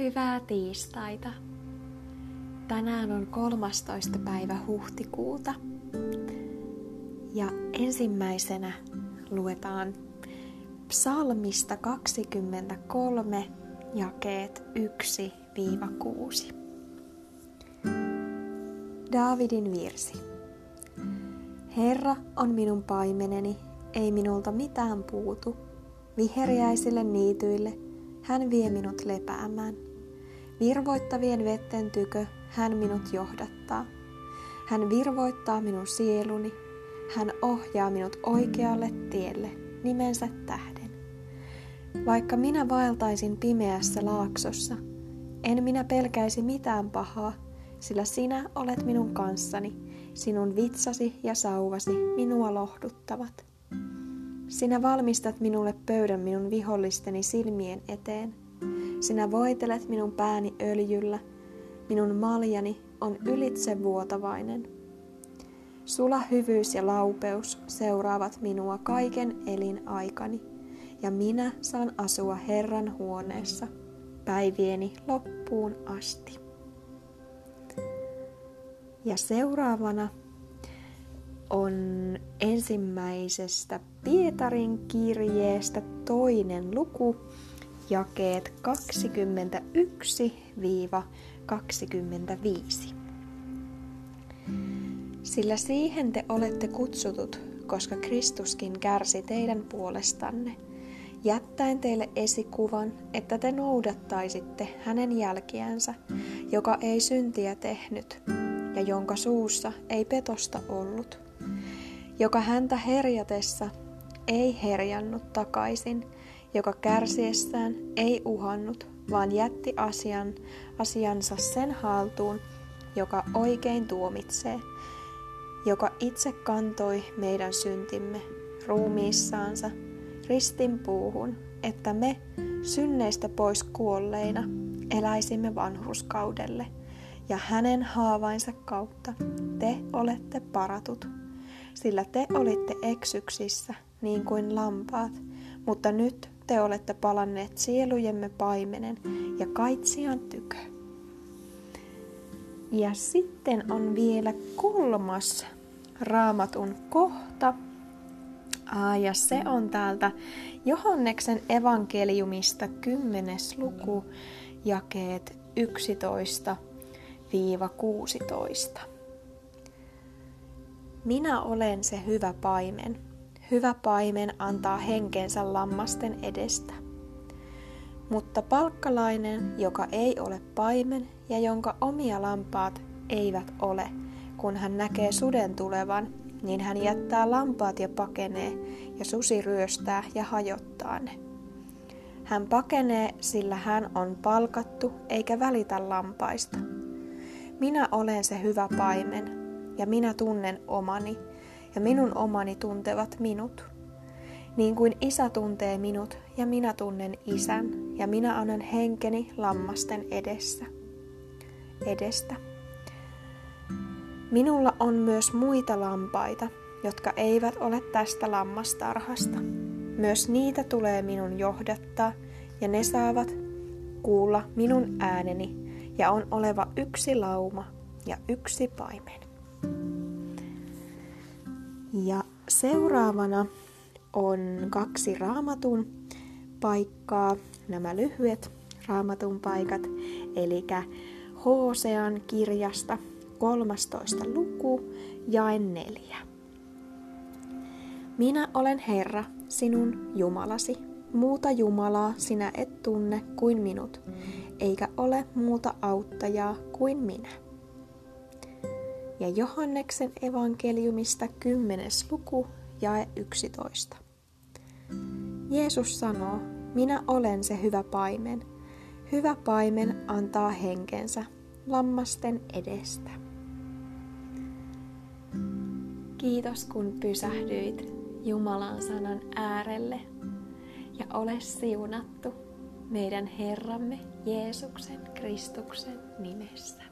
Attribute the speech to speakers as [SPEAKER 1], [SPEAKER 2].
[SPEAKER 1] Hyvää tiistaita. Tänään on 13. päivä huhtikuuta. Ja ensimmäisenä luetaan psalmista 23 jakeet 1-6. Daavidin virsi. Herra on minun paimeneni, ei minulta mitään puutu. Viheriäisille niityille hän vie minut lepäämään. Virvoittavien vetten tykö hän minut johdattaa. Hän virvoittaa minun sieluni. Hän ohjaa minut oikealle tielle nimensä tähden. Vaikka minä vaeltaisin pimeässä laaksossa, en minä pelkäisi mitään pahaa, sillä sinä olet minun kanssani, sinun vitsasi ja sauvasi minua lohduttavat. Sinä valmistat minulle pöydän minun vihollisteni silmien eteen. Sinä voitelet minun pääni öljyllä, minun maljani on ylitsevuotavainen. Sula hyvyys ja laupeus seuraavat minua kaiken elinaikani, ja minä saan asua Herran huoneessa päivieni loppuun asti. Ja seuraavana on ensimmäisestä Pietarin kirjeestä toinen luku, jakeet 21-25. Sillä siihen te olette kutsutut, koska Kristuskin kärsi teidän puolestanne, jättäen teille esikuvan, että te noudattaisitte hänen jälkiänsä, joka ei syntiä tehnyt ja jonka suussa ei petosta ollut, joka häntä herjatessa ei herjannut takaisin, joka kärsiessään ei uhannut, vaan jätti asian, asiansa sen haltuun, joka oikein tuomitsee, joka itse kantoi meidän syntimme ruumiissaansa ristin puuhun, että me synneistä pois kuolleina eläisimme vanhuskaudelle, ja hänen haavainsa kautta te olette paratut, sillä te olitte eksyksissä niin kuin lampaat, mutta nyt te olette palanneet sielujemme paimenen ja kaitsijan tykö. Ja sitten on vielä kolmas raamatun kohta. Ja se on täältä Johanneksen evankeliumista 10. luku, jakeet 11-16. Minä olen se hyvä paimen. Hyvä paimen antaa henkensä lammasten edestä. Mutta palkkalainen, joka ei ole paimen ja jonka omia lampaat eivät ole, kun hän näkee suden tulevan, niin hän jättää lampaat ja pakenee, ja susi ryöstää ja hajottaa ne. Hän pakenee, sillä hän on palkattu eikä välitä lampaista. Minä olen se hyvä paimen, ja minä tunnen omani, ja minun omani tuntevat minut. Niin kuin isä tuntee minut, ja minä tunnen isän, ja minä annan henkeni lammasten edessä. Edestä. Minulla on myös muita lampaita, jotka eivät ole tästä lammastarhasta. Myös niitä tulee minun johdattaa, ja ne saavat kuulla minun ääneni, ja on oleva yksi lauma ja yksi paimen. Ja seuraavana on kaksi raamatun paikkaa, nämä lyhyet raamatun paikat, eli Hosean kirjasta 13 luku, jae 4. Minä olen Herra, sinun Jumalasi. Muuta Jumalaa sinä et tunne kuin minut, eikä ole muuta auttajaa kuin minä ja Johanneksen evankeliumista 10. luku, jae 11. Jeesus sanoo, minä olen se hyvä paimen. Hyvä paimen antaa henkensä lammasten edestä. Kiitos kun pysähdyit Jumalan sanan äärelle ja ole siunattu meidän Herramme Jeesuksen Kristuksen nimessä.